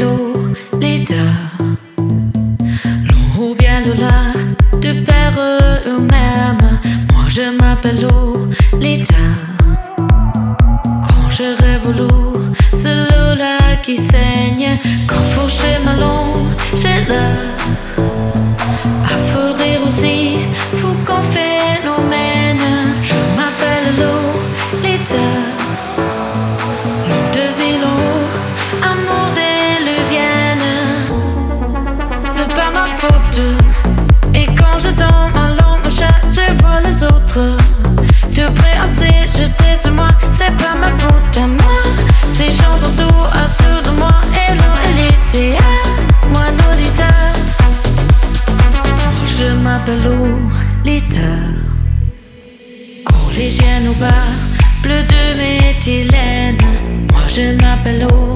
l'eau, l'État Nous ou bien là, de père eux-mêmes. Moi je m'appelle l'eau, l'État Quand je rêve l'eau, c'est l'eau là qui saigne. Quand faut chez ma langue, j'ai là. d'hygiène au bar, bleu de méthylène. Moi je m'appelle O